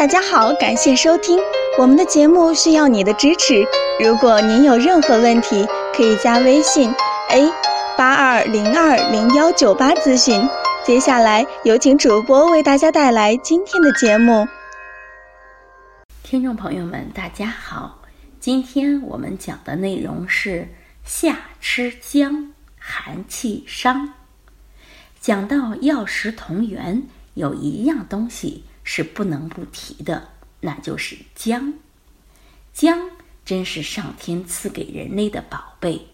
大家好，感谢收听我们的节目，需要你的支持。如果您有任何问题，可以加微信 a 八二零二零幺九八咨询。接下来有请主播为大家带来今天的节目。听众朋友们，大家好，今天我们讲的内容是夏吃姜，寒气伤。讲到药食同源，有一样东西是不能不提的，那就是姜。姜真是上天赐给人类的宝贝，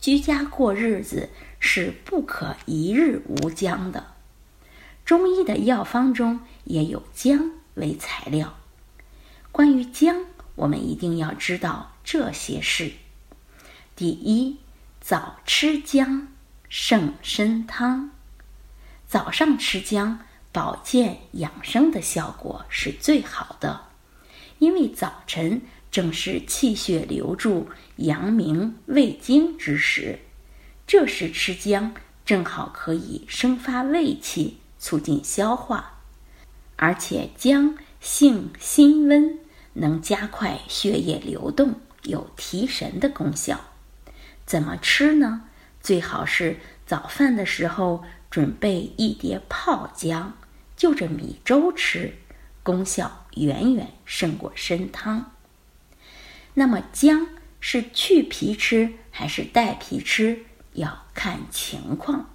居家过日子是不可一日无姜的。中医的药方中也有姜为材料。关于姜，我们一定要知道这些事：第一，早吃姜胜参汤。早上吃姜，保健养生的效果是最好的，因为早晨正是气血流注、阳明胃经之时，这时吃姜正好可以生发胃气，促进消化，而且姜性辛温，能加快血液流动，有提神的功效。怎么吃呢？最好是早饭的时候。准备一碟泡姜，就着米粥吃，功效远远胜过参汤。那么姜是去皮吃还是带皮吃，要看情况。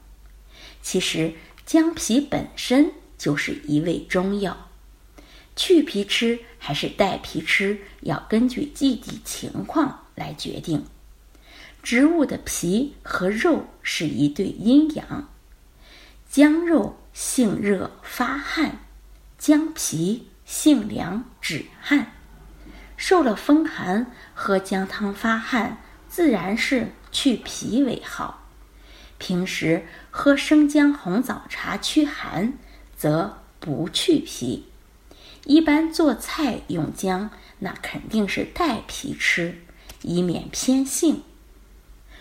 其实姜皮本身就是一味中药，去皮吃还是带皮吃，要根据具体情况来决定。植物的皮和肉是一对阴阳。姜肉性热发汗，姜皮性凉止汗。受了风寒，喝姜汤发汗，自然是去皮为好。平时喝生姜红枣茶驱寒，则不去皮。一般做菜用姜，那肯定是带皮吃，以免偏性。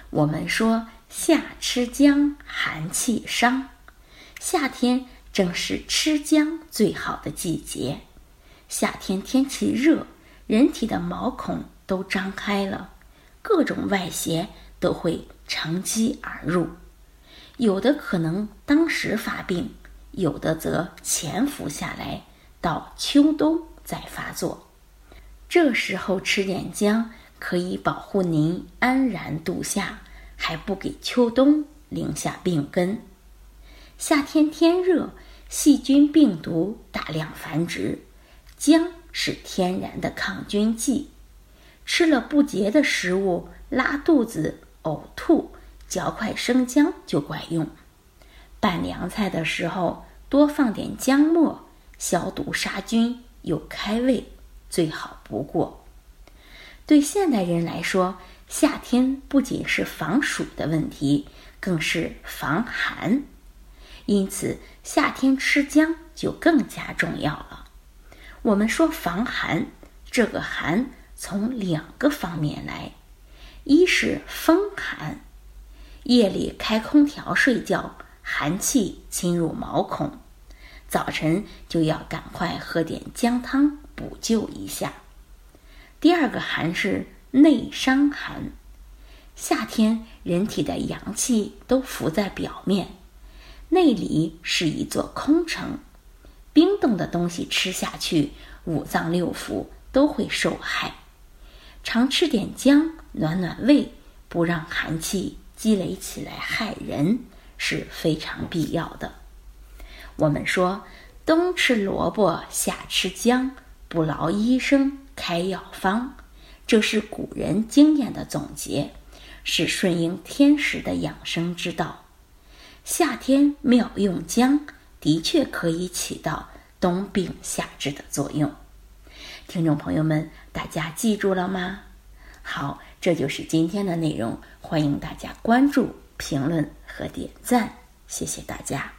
我们说夏吃姜，寒气伤。夏天正是吃姜最好的季节。夏天天气热，人体的毛孔都张开了，各种外邪都会乘机而入。有的可能当时发病，有的则潜伏下来，到秋冬再发作。这时候吃点姜，可以保护您安然度夏，还不给秋冬留下病根。夏天天热，细菌病毒大量繁殖，姜是天然的抗菌剂。吃了不洁的食物，拉肚子、呕吐，嚼块生姜就管用。拌凉菜的时候，多放点姜末，消毒杀菌又开胃，最好不过。对现代人来说，夏天不仅是防暑的问题，更是防寒。因此，夏天吃姜就更加重要了。我们说防寒，这个寒从两个方面来：一是风寒，夜里开空调睡觉，寒气侵入毛孔，早晨就要赶快喝点姜汤补救一下；第二个寒是内伤寒，夏天人体的阳气都浮在表面。内里是一座空城，冰冻的东西吃下去，五脏六腑都会受害。常吃点姜，暖暖胃，不让寒气积累起来害人，是非常必要的。我们说，冬吃萝卜，夏吃姜，不劳医生开药方，这是古人经验的总结，是顺应天时的养生之道。夏天妙用姜，的确可以起到冬病夏治的作用。听众朋友们，大家记住了吗？好，这就是今天的内容，欢迎大家关注、评论和点赞，谢谢大家。